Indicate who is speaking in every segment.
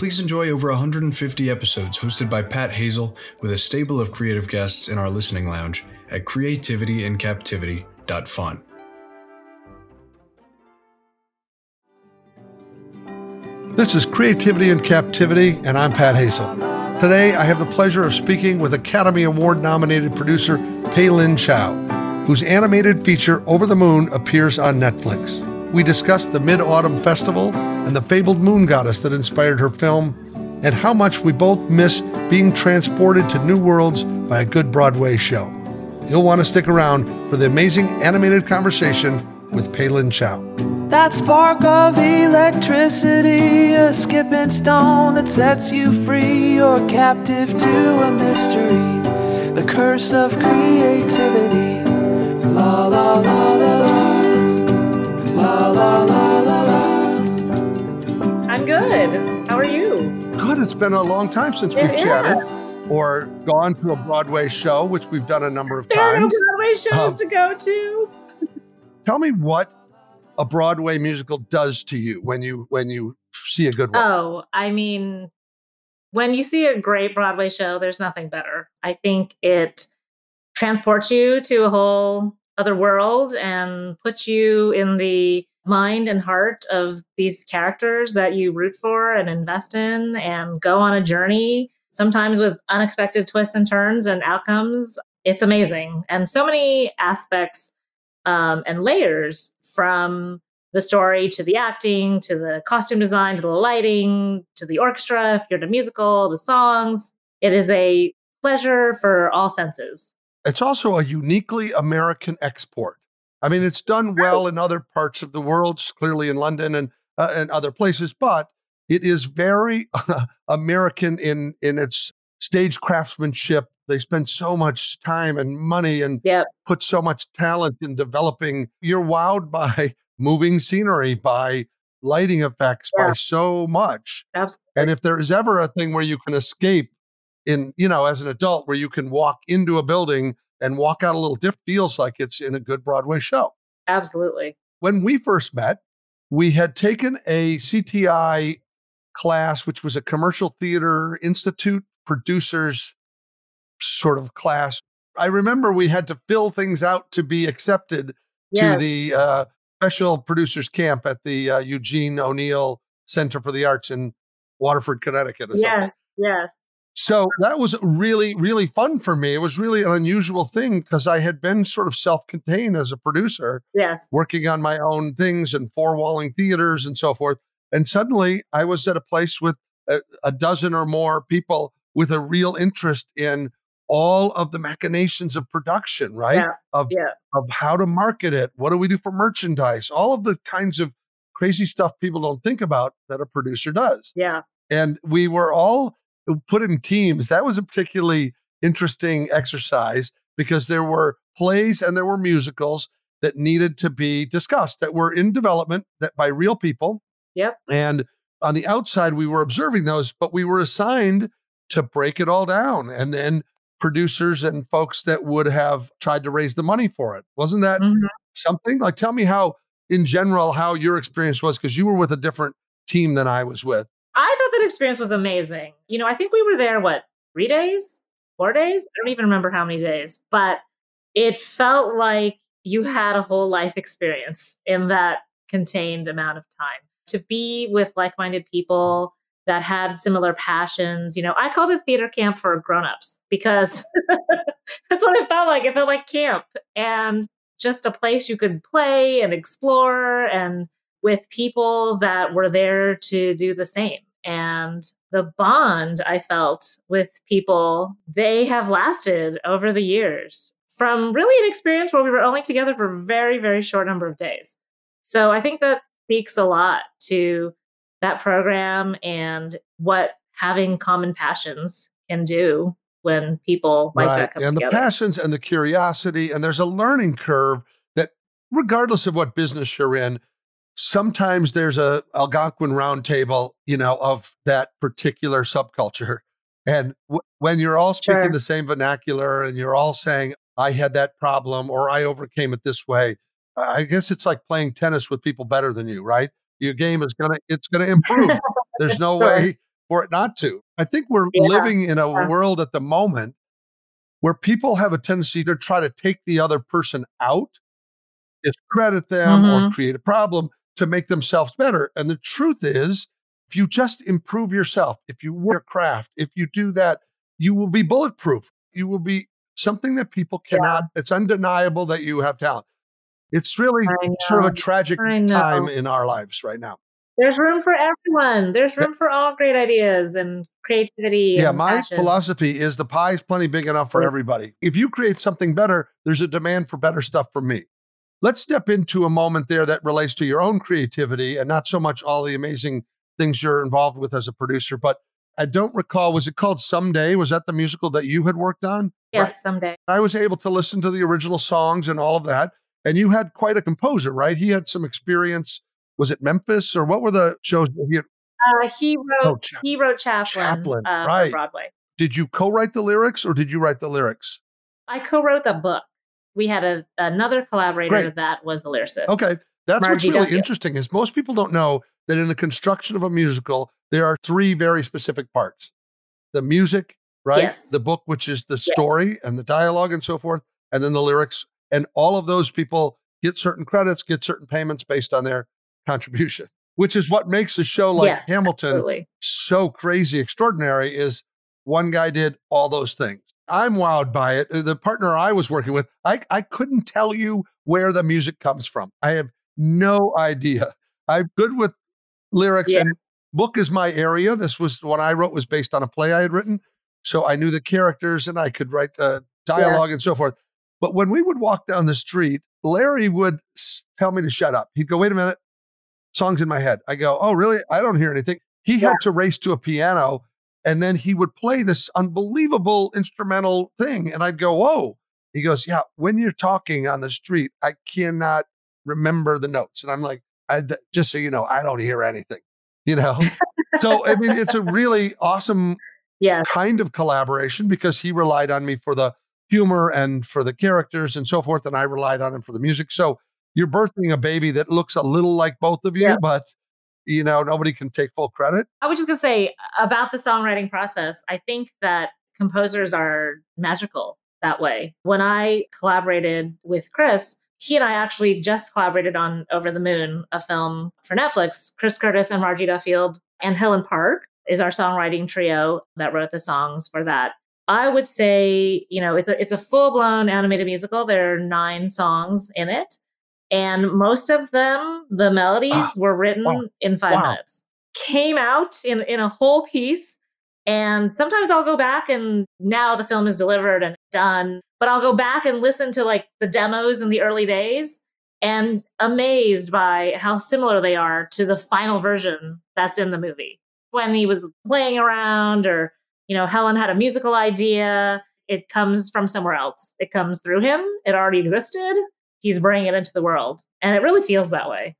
Speaker 1: please enjoy over 150 episodes hosted by Pat Hazel with a stable of creative guests in our listening lounge at creativityincaptivity.fun.
Speaker 2: This is Creativity in Captivity, and I'm Pat Hazel. Today, I have the pleasure of speaking with Academy Award nominated producer Peilin Chou, whose animated feature Over the Moon appears on Netflix. We discussed the Mid Autumn Festival and the fabled moon goddess that inspired her film, and how much we both miss being transported to new worlds by a good Broadway show. You'll want to stick around for the amazing animated conversation with Peilin Chou.
Speaker 3: That spark of electricity, a skipping stone that sets you free, you're captive to a mystery, the curse of creativity. La la la,
Speaker 2: It's been a long time since we've chatted or gone to a Broadway show, which we've done a number of
Speaker 4: There are
Speaker 2: times.
Speaker 4: Broadway shows
Speaker 2: Um,
Speaker 4: to go to.
Speaker 2: Tell me what a Broadway musical does to you when you when you see a good one.
Speaker 4: Oh, I mean, when you see a great Broadway show, there's nothing better. I think it transports you to a whole other world and puts you in the mind and heart of these characters that you root for and invest in and go on a journey, sometimes with unexpected twists and turns and outcomes. It's amazing. And so many aspects um, and layers from the story to the acting to the costume design to the lighting to the orchestra if you're in a musical the songs it is a pleasure for all senses
Speaker 2: It's also a uniquely American export. I mean, it's done well in other parts of the world, clearly in London and uh, and other places, but it is very American in in its stage craftsmanship. They spend so much time and money and
Speaker 4: Yep.
Speaker 2: put so much talent in developing. You're wowed by moving scenery, by lighting effects,
Speaker 4: Yeah.
Speaker 2: by so much.
Speaker 4: absolutely
Speaker 2: And if there is ever a thing where you can escape in, you know, as an adult, where you can walk into a building and walk out a little diff, feels like it's in a good Broadway show.
Speaker 4: absolutely
Speaker 2: When we first met, we had taken a CTI class, which was a commercial theater institute producers sort of class. I remember we had to fill things out to be accepted
Speaker 4: yes.
Speaker 2: to the uh, special producers camp at the uh, Eugene O'Neill Center for the Arts in Waterford, Connecticut. Or something.
Speaker 4: yes yes
Speaker 2: So that was really, really fun for me. It was really an unusual thing because I had been sort of self contained as a producer,
Speaker 4: yes
Speaker 2: working on my own things and four walling theaters and so forth. And suddenly I was at a place with a, a dozen or more people with a real interest in all of the machinations of production, right?
Speaker 4: Yeah,
Speaker 2: Of,
Speaker 4: yeah.
Speaker 2: of how to market it. What do we do for merchandise? All of the kinds of crazy stuff people don't think about that a producer does
Speaker 4: yeah
Speaker 2: and we were all put in teams. That was a particularly interesting exercise because there were plays and there were musicals that needed to be discussed that were in development that by real people.
Speaker 4: Yep.
Speaker 2: And on the outside, we were observing those, but we were assigned to break it all down and then producers and folks that would have tried to raise the money for it. Wasn't that
Speaker 4: Mhm.
Speaker 2: something? Like, tell me how, in general, how your experience was because you were with a different team than I was with.
Speaker 4: Experience was amazing. You know i think we were there what three days? Four days? I don't even remember how many days but it felt like you had a whole life experience in that contained amount of time. To be with like-minded people that had similar passions you know i called it theater camp for grown-ups because that's what it felt like. It felt like camp and just a place you could play and explore and with people that were there to do the same and the bond i felt with people they have lasted over the years from really an experience where we were only together for a very very short number of days so i think that speaks a lot to that program and what having common passions can do when people like
Speaker 2: right.
Speaker 4: that come
Speaker 2: and
Speaker 4: together.
Speaker 2: the passions and the curiosity, and there's a learning curve that, regardless of what business you're in, sometimes there's a Algonquin roundtable, you know, of that particular subculture. And w- when you're all speaking
Speaker 4: Sure.
Speaker 2: the same vernacular and you're all saying, I had that problem or I overcame it this way, I guess it's like playing tennis with people better than you, right? Your game is gonna it's gonna improve. There's no
Speaker 4: Sure.
Speaker 2: way for it not to. I think we're
Speaker 4: Yeah.
Speaker 2: living in a
Speaker 4: Yeah.
Speaker 2: world at the moment where people have a tendency to try to take the other person out, discredit them, or
Speaker 4: Mhm.
Speaker 2: create a problem to make themselves better. And the truth is, if you just improve yourself, if you work your craft, if you do that, you will be bulletproof. You will be something that people cannot, it's undeniable that you have talent. It's really sort of a tragic time in our lives right now.
Speaker 4: There's room for everyone. There's room for all great ideas and creativity.
Speaker 2: Yeah,
Speaker 4: and
Speaker 2: my
Speaker 4: passion.
Speaker 2: philosophy is the pie is plenty big enough for
Speaker 4: Yeah.
Speaker 2: everybody. If you create something better, there's a demand for better stuff from me. Let's step into a moment there that relates to your own creativity and not so much all the amazing things you're involved with as a producer. But I don't recall, was it called Someday? Was that the musical that you had worked on?
Speaker 4: Yes, someday.
Speaker 2: I was able to listen to the original songs and all of that. And you had quite a composer, right? He had some experience. Was it Memphis or what were the shows? that he had-
Speaker 4: Uh, he wrote.
Speaker 2: Oh, Cha-
Speaker 4: he wrote Chaplin,
Speaker 2: Chaplin,
Speaker 4: uh,
Speaker 2: right.
Speaker 4: Broadway.
Speaker 2: Did you co write the lyrics or did you write the lyrics?
Speaker 4: I co-wrote the book. We had a, another collaborator
Speaker 2: Great.
Speaker 4: that was the lyricist.
Speaker 2: Okay. That's
Speaker 4: Margie
Speaker 2: what's really
Speaker 4: Duffield.
Speaker 2: interesting is most people don't know that in the construction of a musical, there are three very specific parts. The music, right?
Speaker 4: Yes.
Speaker 2: The book, which is the story and the dialogue and so forth, and then the lyrics. And all of those people get certain credits, get certain payments based on their contribution, which is what makes a show like
Speaker 4: yes,
Speaker 2: Hamilton
Speaker 4: absolutely.
Speaker 2: so crazy extraordinary is one guy did all those things. I'm wowed by it. The partner I was working with, I, I couldn't tell you where the music comes from. I have no idea. I'm good with lyrics
Speaker 4: Yeah.
Speaker 2: and book is my area. This was what I wrote was based on a play I had written. So I knew the characters and I could write the dialogue and so forth. But when we would walk down the street, Larry would tell me to shut up. He'd go, wait a minute, song's in my head. I go, oh, really? I don't hear anything. He had to race to a piano and then he would play this unbelievable instrumental thing. And I'd go, whoa. He goes, yeah, when you're talking on the street, I cannot remember the notes. And I'm like, I, just so you know, I don't hear anything, you know? so, I mean, it's a really awesome
Speaker 4: Yes.
Speaker 2: kind of collaboration because he relied on me for the humor and for the characters and so forth. And I relied on him for the music. So you're birthing a baby that looks a little like both of you,
Speaker 4: Yeah.
Speaker 2: but you know, nobody can take full credit.
Speaker 4: I was just gonna say about the songwriting process. I think that composers are magical that way. When I collaborated with Chris, he and I actually just collaborated on Over the Moon, a film for Netflix. Chris Curtis and Margie Duffield and Helen Park is our songwriting trio that wrote the songs for that. I would say, you know, it's a it's a full blown animated musical. There are nine songs in it, and most of them, the melodies
Speaker 2: Ah,
Speaker 4: were written
Speaker 2: wow,
Speaker 4: in five
Speaker 2: wow.
Speaker 4: minutes. Came out in in a whole piece, and sometimes I'll go back and now the film is delivered and done, but I'll go back and listen to like the demos in the early days and amazed by how similar they are to the final version that's in the movie. When he was playing around or you know, Helen had a musical idea. It comes from somewhere else. It comes through him. It already existed. He's bringing it into the world. And it really feels that way.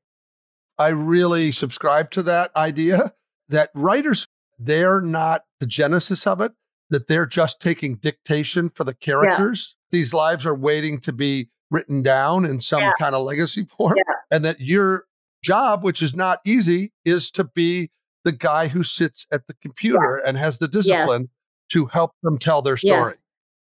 Speaker 2: I really subscribe to that idea that writers, they're not the genesis of it, that they're just taking dictation for the characters. These lives are waiting to be written down in some
Speaker 4: Yeah.
Speaker 2: kind of legacy form.
Speaker 4: Yeah.
Speaker 2: And that your job, which is not easy, is to be the guy who sits at the computer and has the discipline to help them tell their story.
Speaker 4: Yes.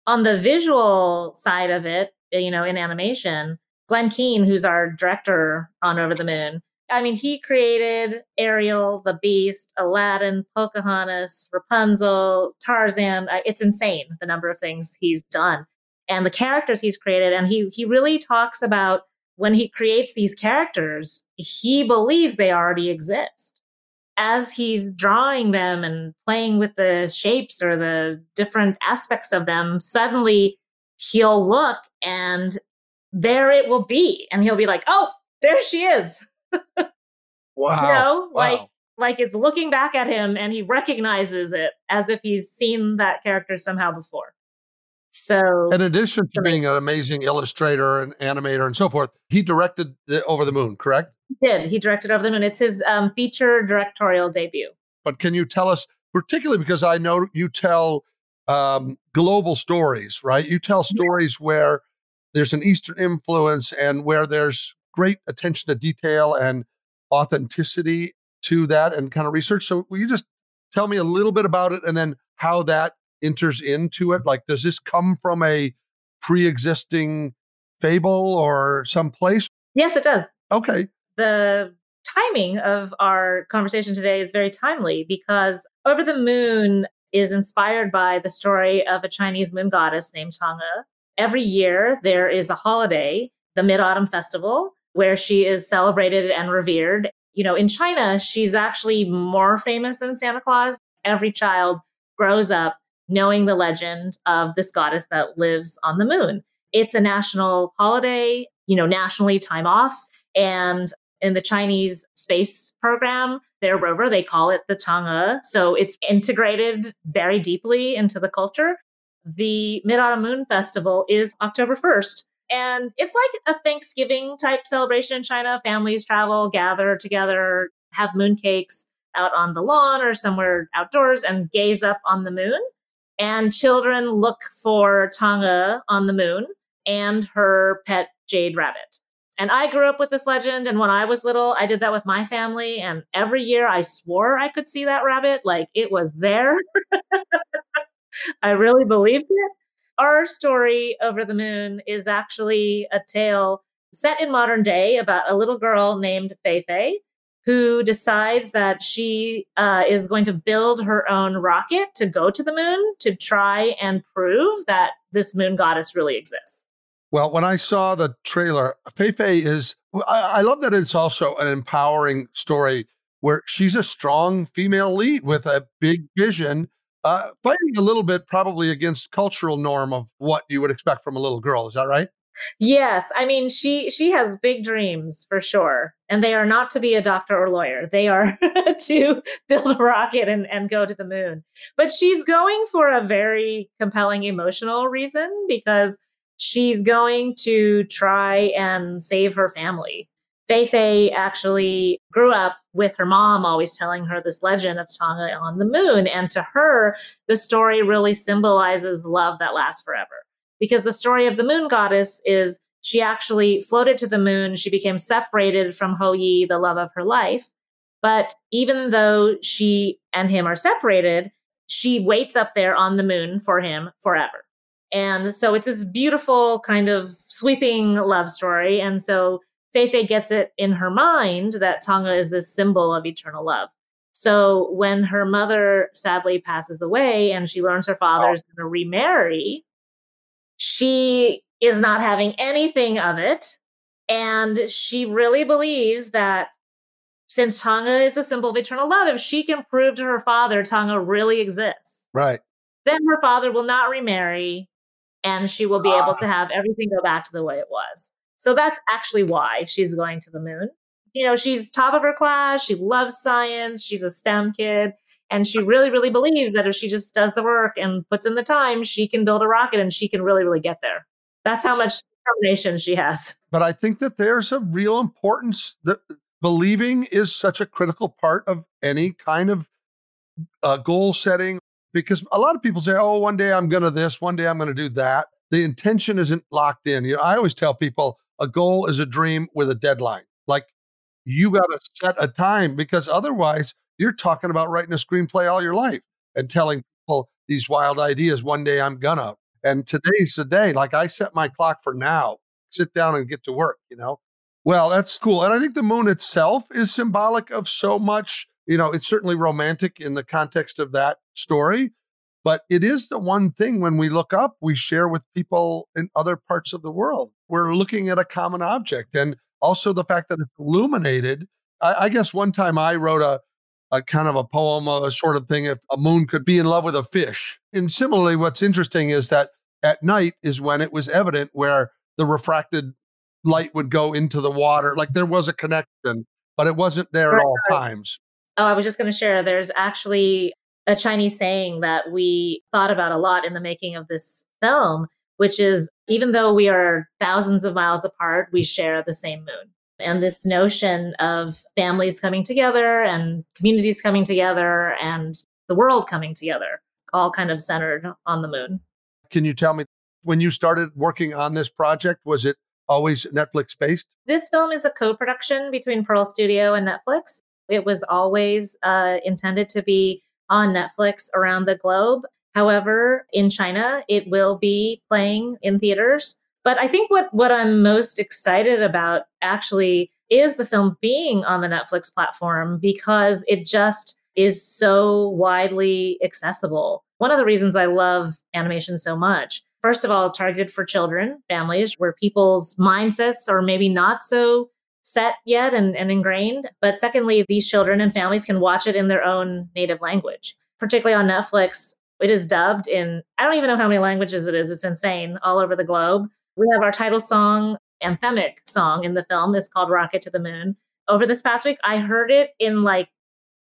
Speaker 4: On the visual side of it, you know, in animation, Glen Keane, who's our director on Over the Moon, I mean, he created Ariel, The Beast, Aladdin, Pocahontas, Rapunzel, Tarzan. It's insane the number of things he's done and the characters he's created. And he he really talks about when he creates these characters, he believes they already exist. As he's drawing them and playing with the shapes or the different aspects of them, suddenly he'll look and there it will be. And he'll be like, oh, there she is.
Speaker 2: Wow.
Speaker 4: You know,
Speaker 2: Wow.
Speaker 4: like like it's looking back at him and he recognizes it as if he's seen that character somehow before. So,
Speaker 2: in addition to being an amazing illustrator and animator and so forth, he directed the, Over the Moon, correct?
Speaker 4: He did. He directed Over the Moon. It's his um, feature directorial debut.
Speaker 2: But can you tell us, particularly because I know you tell um, global stories, right? You tell stories where there's an Eastern influence and where there's great attention to detail and authenticity to that and kind of research. So, will you just tell me a little bit about it and then how that enters into it? Like, does this come from a pre existing fable or some place?
Speaker 4: Yes, it does.
Speaker 2: Okay.
Speaker 4: The timing of our conversation today is very timely because Over the Moon is inspired by the story of a Chinese moon goddess named Chang'e. Every year, there is a holiday, the Mid Autumn Festival, where she is celebrated and revered. You know, in China, she's actually more famous than Santa Claus. Every child grows up knowing the legend of this goddess that lives on the moon. It's a national holiday, you know, nationally time off. And in the Chinese space program, their rover, they call it the Chang'e. So it's integrated very deeply into the culture. The Mid Autumn Moon Festival is October 1st. And it's like a Thanksgiving type celebration in China. Families travel, gather together, have mooncakes out on the lawn or somewhere outdoors and gaze up on the moon. And children look for Chang'e on the moon and her pet jade rabbit. And I grew up with this legend. And when I was little, I did that with my family. And every year I swore I could see that rabbit. Like it was there. I really believed it. Our story, Over the Moon, is actually a tale set in modern day about a little girl named Fei Fei who decides that she uh, is going to build her own rocket to go to the moon to try and prove that this moon goddess really exists.
Speaker 2: Well, when I saw the trailer, Fei Fei is, I, I love that it's also an empowering story where she's a strong female lead with a big vision, uh, fighting a little bit probably against cultural norm of what you would expect from a little girl. Is that right?
Speaker 4: Yes, I mean she she has big dreams for sure. And they are not to be a doctor or lawyer. They are to build a rocket and, and go to the moon. But she's going for a very compelling emotional reason because she's going to try and save her family. Fei Fei actually grew up with her mom always telling her this legend of Chang'e on the moon. And to her, the story really symbolizes love that lasts forever because the story of the moon goddess is she actually floated to the moon. She became separated from Hou Yi, the love of her life. But even though she and him are separated, she waits up there on the moon for him forever. And so it's this beautiful kind of sweeping love story. And so Fei Fei gets it in her mind that Chang'e is this symbol of eternal love. So when her mother sadly passes away and she learns her father's oh. going to remarry, she is not having anything of it. And she really believes that since Chang'e is the symbol of eternal love, if she can prove to her father Chang'e really exists,
Speaker 2: right,
Speaker 4: then her father will not remarry and she will be ah. able to have everything go back to the way it was. So that's actually why she's going to the moon. You know, she's top of her class. She loves science. She's a STEM kid. And she really, really believes that if she just does the work and puts in the time, she can build a rocket and she can really, really get there. That's how much determination she has.
Speaker 2: But I think that there's a real importance that believing is such a critical part of any kind of uh, goal setting because a lot of people say, oh, one day I'm going to this, one day I'm going to do that. The intention isn't locked in. You know, I always tell people a goal is a dream with a deadline. Like you mm-hmm. got to set a time because otherwise you're talking about writing a screenplay all your life and telling people these wild ideas. One day I'm gonna. And today's the day. Like I set my clock for now. Sit down and get to work, you know? Well, that's cool. And I think the moon itself is symbolic of so much. You know, it's certainly romantic in the context of that story, but it is the one thing when we look up, we share with people in other parts of the world. We're looking at a common object. And also the fact that it's illuminated. I, I guess one time I wrote a, a kind of a poem, a sort of thing, if a moon could be in love with a fish. And similarly, what's interesting is that at night is when it was evident where the refracted light would go into the water. Like there was a connection, but it wasn't there at all times.
Speaker 4: Oh, I was just going to share there's actually a Chinese saying that we thought about a lot in the making of this film, which is even though we are thousands of miles apart, we share the same moon. And this notion of families coming together and communities coming together and the world coming together, all kind of centered on the moon.
Speaker 2: Can you tell me when you started working on this project, was it always Netflix based?
Speaker 4: This film is a co production between Pearl Studio and Netflix. It was always uh, intended to be on Netflix around the globe. However, in China, it will be playing in theaters. But I think what, what I'm most excited about actually is the film being on the Netflix platform because it just is so widely accessible. One of the reasons I love animation so much, first of all, targeted for children, families, where people's mindsets are maybe not so set yet and, and ingrained. But secondly, these children and families can watch it in their own native language, particularly on Netflix. It is dubbed in, I don't even know how many languages it is. It's insane all over the globe. We have our title song, anthemic song in the film is called Rocket to the Moon. Over this past week, I heard it in like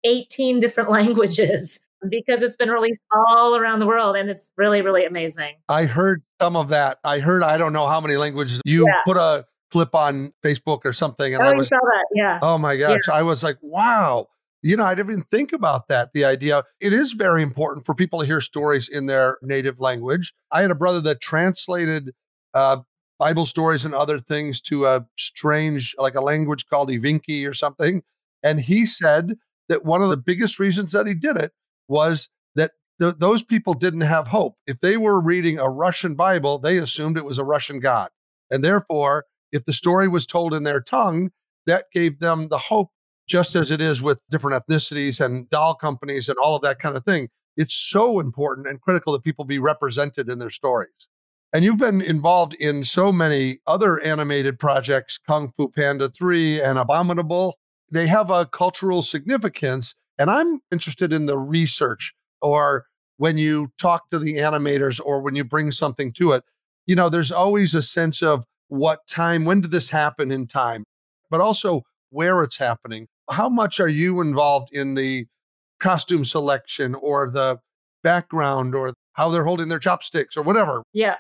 Speaker 4: 18 different languages because it's been released all around the world and it's really, really amazing.
Speaker 2: I heard some of that. I heard, I don't know how many languages. You yeah. put a clip on Facebook or something.
Speaker 4: And oh, I was, saw that. Yeah.
Speaker 2: Oh my gosh. Yeah. I was like, wow. You know, I didn't even think about that. The idea it is very important for people to hear stories in their native language. I had a brother that translated uh, Bible stories and other things to a strange, like a language called Evenki or something. And he said that one of the biggest reasons that he did it was that th- those people didn't have hope. If they were reading a Russian Bible, they assumed it was a Russian God. And therefore, if the story was told in their tongue, that gave them the hope, just as it is with different ethnicities and doll companies and all of that kind of thing. It's so important and critical that people be represented in their stories. And you've been involved in so many other animated projects, Kung Fu Panda 3 and Abominable. They have a cultural significance. And I'm interested in the research or when you talk to the animators or when you bring something to it. You know, there's always a sense of what time, when did this happen in time, but also where it's happening. How much are you involved in the costume selection or the background or how they're holding their chopsticks or whatever?
Speaker 4: Yeah.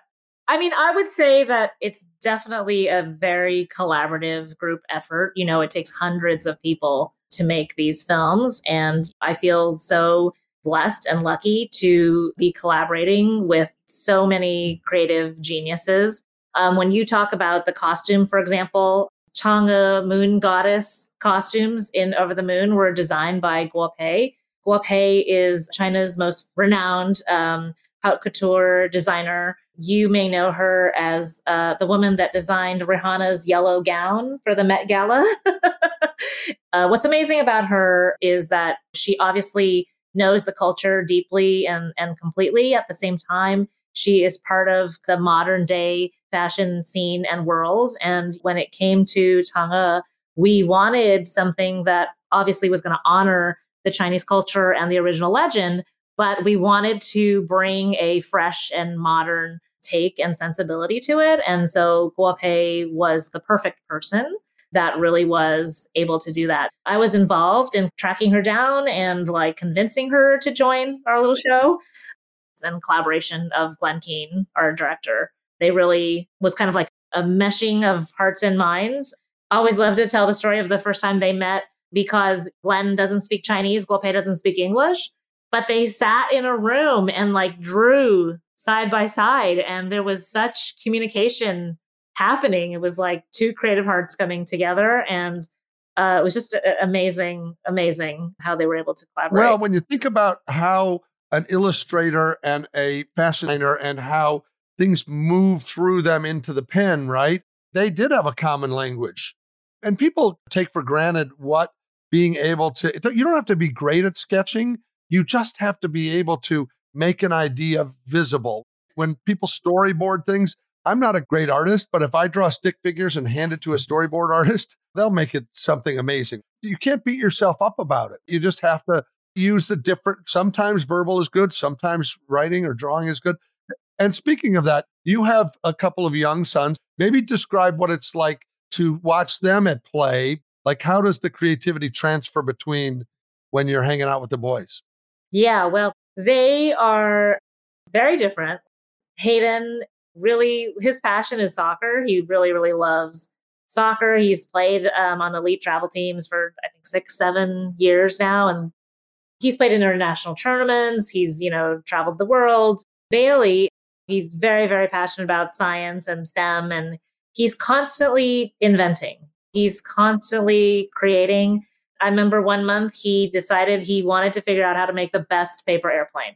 Speaker 4: I mean, I would say that it's definitely a very collaborative group effort. You know, it takes hundreds of people to make these films. And I feel so blessed and lucky to be collaborating with so many creative geniuses um, when you talk about the costume, for example, Chang'e moon goddess costumes in Over the Moon were designed by Guo Pei. Guo Pei is China's most renowned um, haute couture designer. You may know her as uh, the woman that designed Rihanna's yellow gown for the Met Gala. uh, what's amazing about her is that she obviously knows the culture deeply and, and completely. At the same time, she is part of the modern day fashion scene and world. And when it came to Chang'e, we wanted something that obviously was going to honor the Chinese culture and the original legend, but we wanted to bring a fresh and modern take and sensibility to it. And so Guo Pei was the perfect person that really was able to do that. I was involved in tracking her down and like convincing her to join our little show and collaboration of Glen Keane, our director. They really was kind of like a meshing of hearts and minds. Always love to tell the story of the first time they met because Glen doesn't speak Chinese, Guo Pei doesn't speak English, but they sat in a room and like drew side by side. And there was such communication happening. It was like two creative hearts coming together. And uh, it was just amazing, amazing how they were able to collaborate.
Speaker 2: Well, when you think about how an illustrator and a fascinator and how things move through them into the pen, right? They did have a common language. And people take for granted what being able to, you don't have to be great at sketching. You just have to be able to make an idea visible. When people storyboard things, I'm not a great artist, but if I draw stick figures and hand it to a storyboard artist, they'll make it something amazing. You can't beat yourself up about it. You just have to use the different, sometimes verbal is good, sometimes writing or drawing is good. And speaking of that, you have a couple of young sons. Maybe describe what it's like to watch them at play. Like, how does the creativity transfer between when you're hanging out with the boys?
Speaker 4: Yeah, well, they are very different. Hayden really, his passion is soccer. He really, really loves soccer. He's played um, on elite travel teams for, I think, six, seven years now. And he's played in international tournaments. He's, you know, traveled the world. Bailey, he's very, very passionate about science and STEM, and he's constantly inventing. He's constantly creating. I remember one month he decided he wanted to figure out how to make the best paper airplane.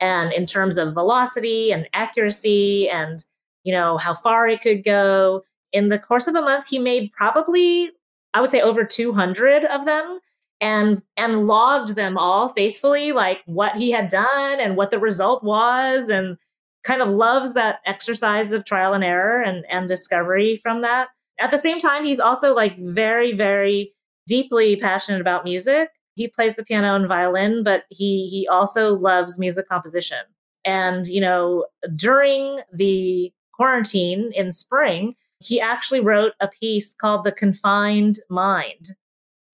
Speaker 4: And in terms of velocity and accuracy and, you know, how far it could go, in the course of a month, he made probably, I would say, over 200 of them and and logged them all faithfully like what he had done and what the result was and kind of loves that exercise of trial and error and and discovery from that. At the same time he's also like very very deeply passionate about music. He plays the piano and violin but he he also loves music composition. And you know during the quarantine in spring he actually wrote a piece called the confined mind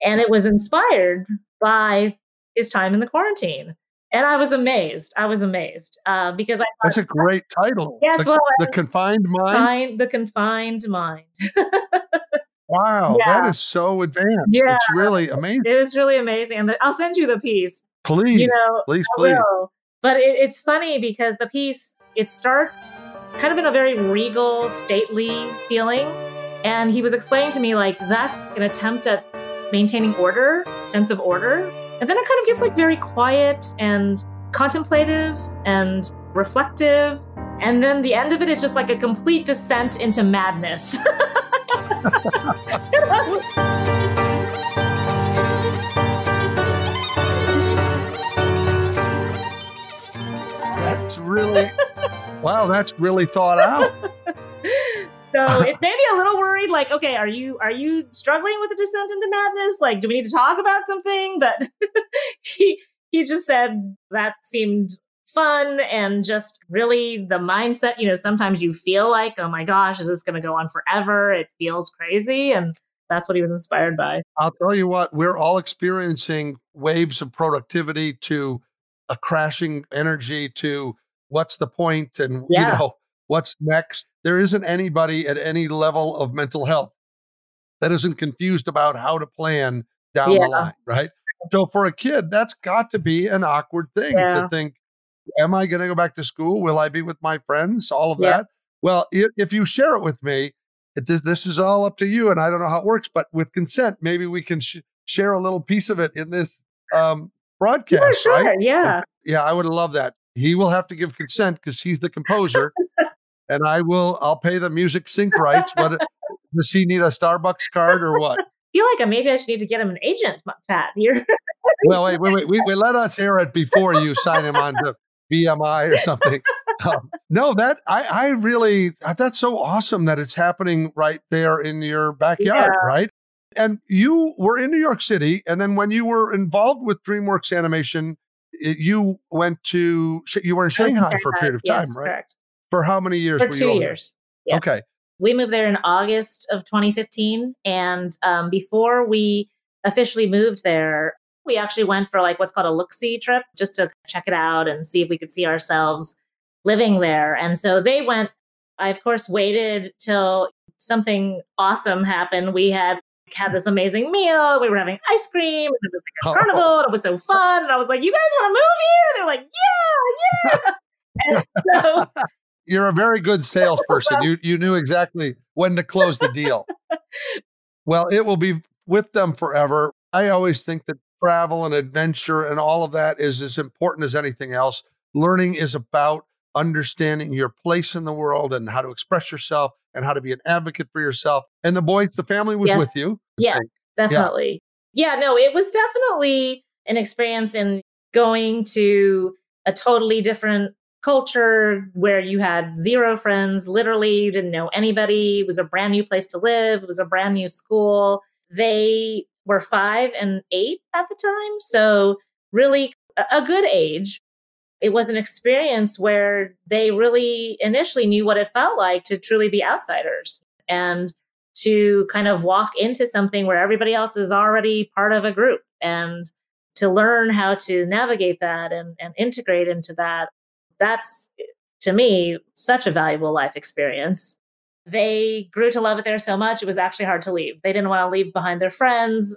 Speaker 4: and it was inspired by his time in the quarantine. And I was amazed. I was amazed uh, because I. Thought,
Speaker 2: That's a great title.
Speaker 4: Yes,
Speaker 2: the,
Speaker 4: well,
Speaker 2: the confined mind.
Speaker 4: The confined mind.
Speaker 2: wow,
Speaker 4: Yeah.
Speaker 2: that is so advanced.
Speaker 4: Yeah.
Speaker 2: It's really amazing.
Speaker 4: it was really amazing, and I'll send you the piece.
Speaker 2: Please,
Speaker 4: You know,
Speaker 2: please, please.
Speaker 4: But it, it's funny because the piece it starts kind of in a very regal, stately feeling, and he was explaining to me like that's an attempt at maintaining order, sense of order, and then it kind of gets like very quiet and contemplative and reflective. And then the end of it is just like a complete descent into madness.
Speaker 2: That's really wow. That's really thought out.
Speaker 4: so it made me a little worried like okay are you are you struggling with the descent into madness? Like do we need to talk about something? But he he just said that seemed fun and just really the mindset you know sometimes you feel like oh my gosh is this going to go on forever? It feels crazy and that's what he was inspired by.
Speaker 2: I'll tell you what, we're all experiencing waves of productivity to a crashing energy to what's the point and
Speaker 4: Yeah.
Speaker 2: you know what's next. There isn't anybody at any level of mental health that isn't confused about how to plan down
Speaker 4: Yeah.
Speaker 2: the line, right? So for a kid, that's got to be an awkward thing
Speaker 4: Yeah.
Speaker 2: to think, am I going to go back to school? Will I be with my friends? All of
Speaker 4: Yeah.
Speaker 2: that. Well, if, you share it with me, it, this, this is all up to you, and I don't know how it works. But with consent, maybe we can sh- share a little piece of it in this um, broadcast,
Speaker 4: yeah sure
Speaker 2: right?
Speaker 4: yeah
Speaker 2: Yeah, I would love that. He will have to give consent because he's the composer, and I will. I'll pay the music sync rights. What does he need a Starbucks card or what?
Speaker 4: feel like I, maybe i should need to get him an agent pat here
Speaker 2: Well, wait, wait, wait. We, let us air it before you sign him on to BMI or something. Um, no, that I, I really that's so awesome that it's happening right there in your backyard, right? And you were in New York City, and then when you were involved with DreamWorks Animation, it, you went to you were in Shanghai for a period of time,
Speaker 4: yes,
Speaker 2: right?
Speaker 4: correct
Speaker 2: For how many years?
Speaker 4: for
Speaker 2: were
Speaker 4: two years yeah.
Speaker 2: Okay,
Speaker 4: we moved there in August of 2015. And um, before we officially moved there, we actually went for like what's called a look see trip just to check it out and see if we could see ourselves living there. And so they went, I of course waited till something awesome happened. We had had this amazing meal. We were having ice cream. And it was like a
Speaker 2: Oh.
Speaker 4: carnival. And it was so fun. And I was like, you guys want to move here? They were like, yeah, yeah. and so
Speaker 2: you're a very good salesperson. you you knew exactly when to close the deal. well, it will be with them forever. I always think that travel and adventure and all of that is as important as anything else. Learning is about understanding your place in the world and how to express yourself and how to be an advocate for yourself. And the boys, the family was
Speaker 4: Yes.
Speaker 2: with you.
Speaker 4: Yeah, definitely. Yeah. no, it was definitely an experience in going to a totally different culture where you had zero friends, literally, you didn't know anybody. It was a brand new place to live, it was a brand new school. They were five and eight at the time. So, really, a- a good age. It was an experience where they really initially knew what it felt like to truly be outsiders and to kind of walk into something where everybody else is already part of a group and to learn how to navigate that and, and integrate into that, that's to me such a valuable life experience. They grew to love it there so much, it was actually hard to leave. They didn't want to leave behind their friends.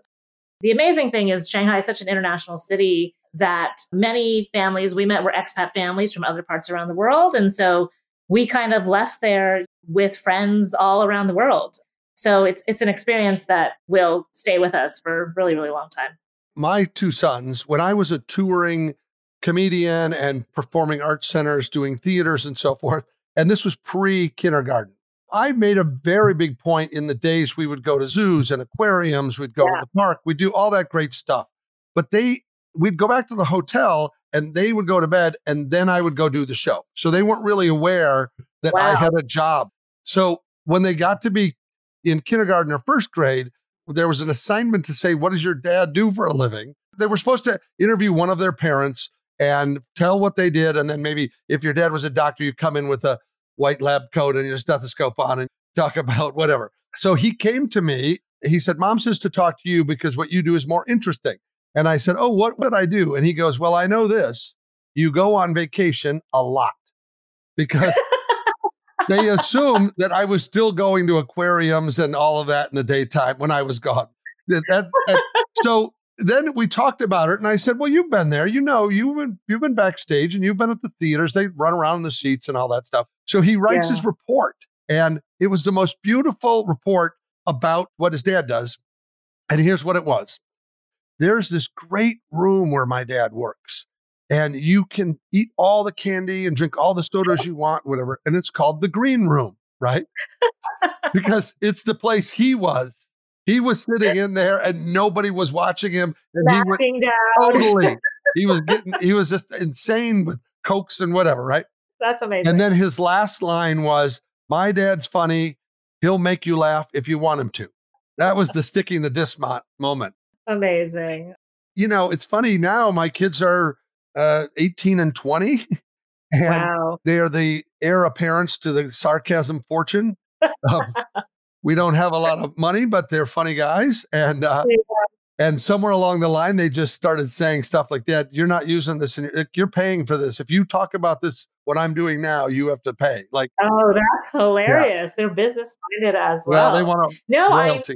Speaker 4: The amazing thing is, Shanghai is such an international city that many families we met were expat families from other parts around the world. And so we kind of left there with friends all around the world. So it's it's an experience that will stay with us for a really, really long time.
Speaker 2: My two sons, when I was a touring comedian and performing arts centers, doing theaters and so forth, and this was pre kindergarten. I made a very big point in the days we would go to zoos and aquariums, we'd go yeah. to the park, we'd do all that great stuff. But they we'd go back to the hotel and they would go to bed and then I would go do the show. So they weren't really aware that wow. I had a job. So when they got to be in kindergarten or first grade, there was an assignment to say, What does your dad do for a living? They were supposed to interview one of their parents and tell what they did. And then maybe if your dad was a doctor, you come in with a white lab coat and your stethoscope on and talk about whatever. So he came to me. He said, Mom says to talk to you because what you do is more interesting. And I said, Oh, what would I do? And he goes, Well, I know this. You go on vacation a lot because they assume that I was still going to aquariums and all of that in the daytime when I was gone. That, that, that, so then we talked about it, and I said, "Well, you've been there. You know, you've been you've been backstage, and you've been at the theaters. They run around in the seats and all that stuff." So he writes yeah. his report, and it was the most beautiful report about what his dad does. And here's what it was: There's this great room where my dad works, and you can eat all the candy and drink all the sodas you want, whatever. And it's called the green room, right? because it's the place he was. He was sitting in there and nobody was watching him. And
Speaker 4: Laughing
Speaker 2: he down. totally. He was getting, he was just insane with cokes and whatever, right?
Speaker 4: That's amazing.
Speaker 2: And then his last line was, My dad's funny. He'll make you laugh if you want him to. That was the sticking the disc moment.
Speaker 4: Amazing.
Speaker 2: You know, it's funny now, my kids are uh, 18 and 20. And wow. they are the heir apparents to the sarcasm fortune. Um, we don't have a lot of money, but they're funny guys. And uh, yeah. and somewhere along the line, they just started saying stuff like that. You're not using this, and you're, you're paying for this. If you talk about this, what I'm doing now, you have to pay. Like,
Speaker 4: oh, that's hilarious. Yeah. They're business minded as well.
Speaker 2: Well, they want to.
Speaker 4: No, royalty.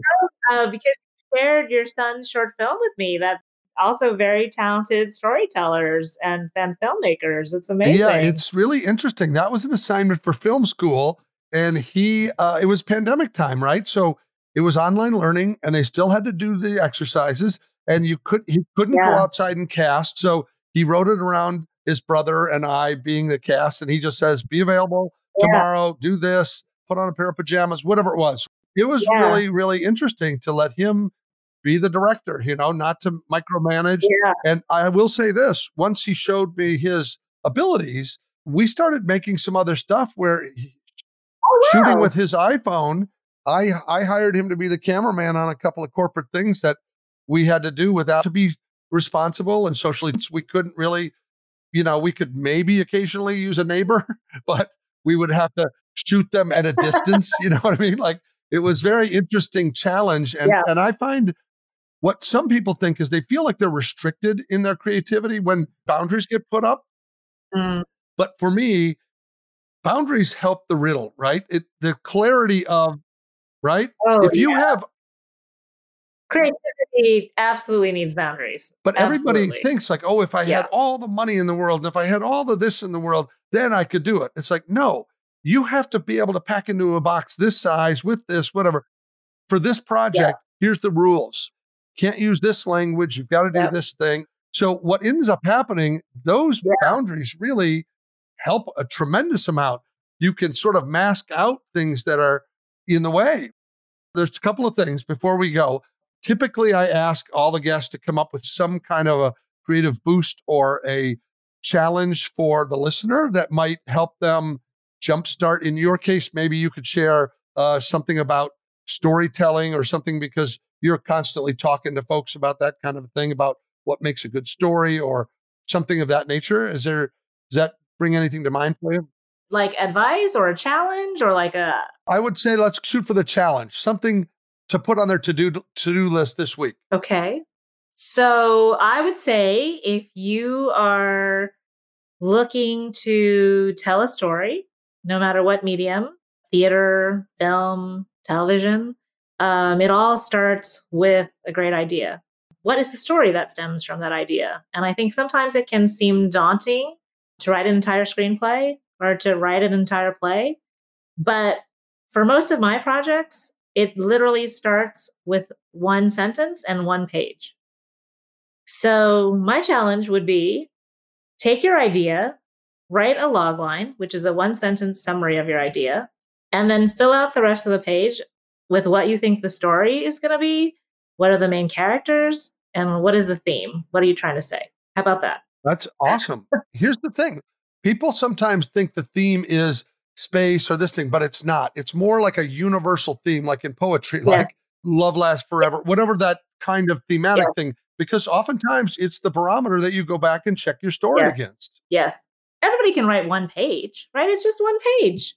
Speaker 4: I know uh, because you shared your son's short film with me. That also very talented storytellers and, and filmmakers. It's amazing.
Speaker 2: Yeah, it's really interesting. That was an assignment for film school. And he, uh, it was pandemic time, right? So it was online learning and they still had to do the exercises and you could, he couldn't yeah. go outside and cast. So he wrote it around his brother and I being the cast. And he just says, be available yeah. tomorrow, do this, put on a pair of pajamas, whatever it was. It was yeah. really, really interesting to let him be the director, you know, not to micromanage.
Speaker 4: Yeah.
Speaker 2: And I will say this once he showed me his abilities, we started making some other stuff where he, oh, wow. shooting with his iPhone. I, I hired him to be the cameraman on a couple of corporate things that we had to do without to be responsible and socially. We couldn't really, you know, we could maybe occasionally use a neighbor, but we would have to shoot them at a distance. you know what I mean? Like it was very interesting challenge. And, yeah. and I find what some people think is they feel like they're restricted in their creativity when boundaries get put up. Mm. But for me, boundaries help the riddle, right? It the clarity of right.
Speaker 4: Oh,
Speaker 2: if you yeah. have
Speaker 4: creativity, absolutely needs boundaries.
Speaker 2: But absolutely. everybody thinks like, oh, if I yeah. had all the money in the world, and if I had all the this in the world, then I could do it. It's like no, you have to be able to pack into a box this size with this whatever. For this project, yeah. here's the rules can't use this language. You've got to do yep. this thing. So what ends up happening, those yeah. boundaries really help a tremendous amount. You can sort of mask out things that are in the way. There's a couple of things before we go. Typically, I ask all the guests to come up with some kind of a creative boost or a challenge for the listener that might help them jumpstart. In your case, maybe you could share uh, something about storytelling or something because you're constantly talking to folks about that kind of thing about what makes a good story or something of that nature. Is there is that bring anything to mind for you?
Speaker 4: Like advice or a challenge or like a
Speaker 2: I would say let's shoot for the challenge. Something to put on their to-do to-do list this week.
Speaker 4: Okay. So I would say if you are looking to tell a story, no matter what medium, theater, film, television, um, it all starts with a great idea. What is the story that stems from that idea? And I think sometimes it can seem daunting to write an entire screenplay or to write an entire play. But for most of my projects, it literally starts with one sentence and one page. So my challenge would be take your idea, write a logline, which is a one sentence summary of your idea, and then fill out the rest of the page with what you think the story is going to be, what are the main characters, and what is the theme? What are you trying to say? How about that?
Speaker 2: That's awesome. Here's the thing people sometimes think the theme is space or this thing, but it's not. It's more like a universal theme, like in poetry, like love lasts forever, whatever that kind of thematic yes. thing, because oftentimes it's the barometer that you go back and check your story
Speaker 4: yes.
Speaker 2: against.
Speaker 4: Yes. Everybody can write one page, right? It's just one page.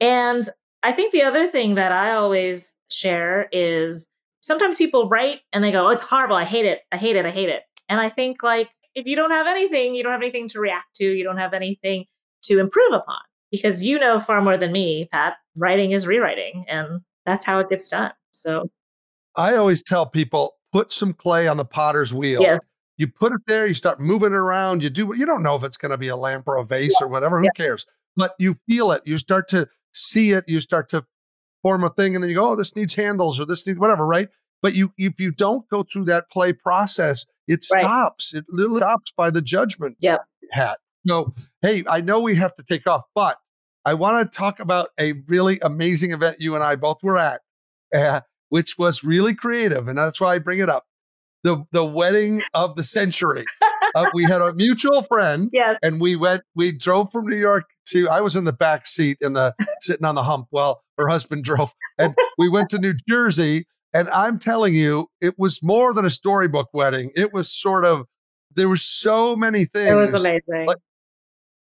Speaker 4: And I think the other thing that I always share is sometimes people write and they go, oh, it's horrible. I hate it. I hate it. I hate it. And I think like if you don't have anything, you don't have anything to react to, you don't have anything to improve upon because you know far more than me, Pat. Writing is rewriting, and that's how it gets done. So
Speaker 2: I always tell people put some clay on the potter's wheel.
Speaker 4: Yes.
Speaker 2: You put it there, you start moving it around, you do you don't know if it's going to be a lamp or a vase yeah. or whatever, who yeah. cares? But you feel it, you start to see it, you start to form a thing, and then you go, Oh, this needs handles or this needs whatever, right? But you if you don't go through that play process, it right. stops. It literally stops by the judgment
Speaker 4: yep.
Speaker 2: hat. So, hey, I know we have to take off, but I want to talk about a really amazing event you and I both were at, uh, which was really creative, and that's why I bring it up. The the wedding of the century. uh, we had a mutual friend,
Speaker 4: yes,
Speaker 2: and we went. We drove from New York to. I was in the back seat in the sitting on the hump while her husband drove, and we went to New Jersey. And I'm telling you, it was more than a storybook wedding. It was sort of there were so many things. It
Speaker 4: was amazing. But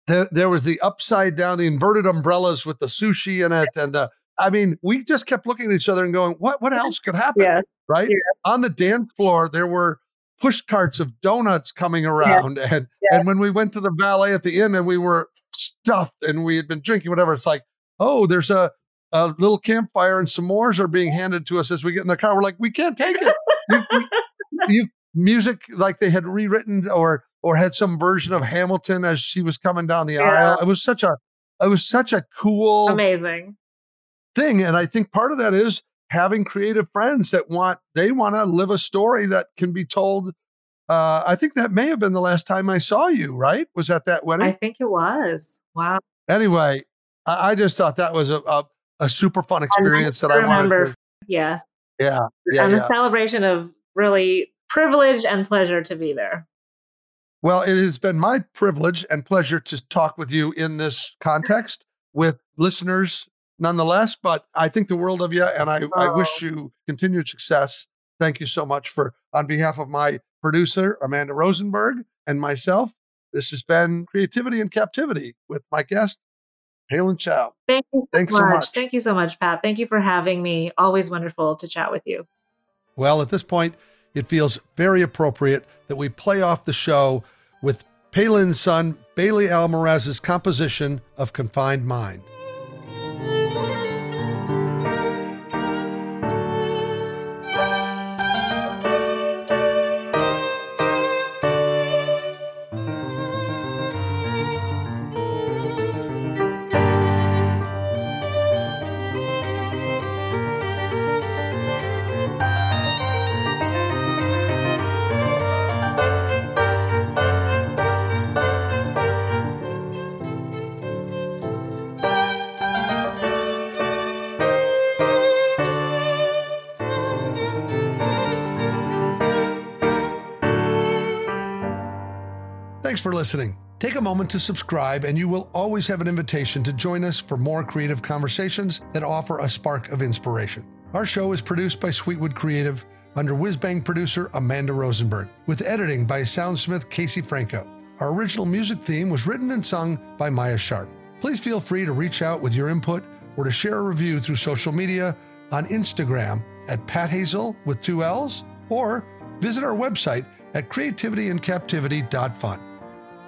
Speaker 2: there, there was the upside down, the inverted umbrellas with the sushi in it, and I mean, we just kept looking at each other and going, "What? What else could happen?"
Speaker 4: Yeah.
Speaker 2: Right
Speaker 4: yeah.
Speaker 2: on the dance floor, there were push carts of donuts coming around, yeah. and and when we went to the valet at the inn and we were stuffed and we had been drinking whatever, it's like, oh, there's a a little campfire and s'mores are being handed to us as we get in the car. We're like, we can't take it. you, you, music like they had rewritten or or had some version of Hamilton as she was coming down the yeah. aisle. It was such a it was such a cool
Speaker 4: amazing
Speaker 2: thing. And I think part of that is having creative friends that want they want to live a story that can be told. Uh, I think that may have been the last time I saw you, right? Was at that wedding?
Speaker 4: I think it was. Wow.
Speaker 2: Anyway, I, I just thought that was a, a, a super fun experience I that I remember. To,
Speaker 4: yes.
Speaker 2: Yeah. Yeah.
Speaker 4: And
Speaker 2: yeah.
Speaker 4: a celebration of really privilege and pleasure to be there.
Speaker 2: Well, it has been my privilege and pleasure to talk with you in this context with listeners nonetheless, but I think the world of you and I, oh. I wish you continued success. Thank you so much for, on behalf of my producer, Amanda Rosenberg, and myself. This has been Creativity in Captivity with my guest, Peilin Chou.
Speaker 4: Thank you so
Speaker 2: Thanks
Speaker 4: much.
Speaker 2: so much.
Speaker 4: Thank you so much, Pat. Thank you for having me. Always wonderful to chat with you.
Speaker 2: Well, at this point, it feels very appropriate that we play off the show with Peilin's son, Bailey Almaraz's composition of Confined Mind. Listening. Take a moment to subscribe, and you will always have an invitation to join us for more creative conversations that offer a spark of inspiration. Our show is produced by Sweetwood Creative under Whizbang producer Amanda Rosenberg, with editing by soundsmith Casey Franco. Our original music theme was written and sung by Maya Sharp. Please feel free to reach out with your input or to share a review through social media on Instagram at Pat Hazell with two L's or visit our website at creativityandcaptivity.fun.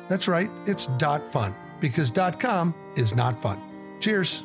Speaker 2: That's right, it's dot .fun because dot .com is not fun. Cheers.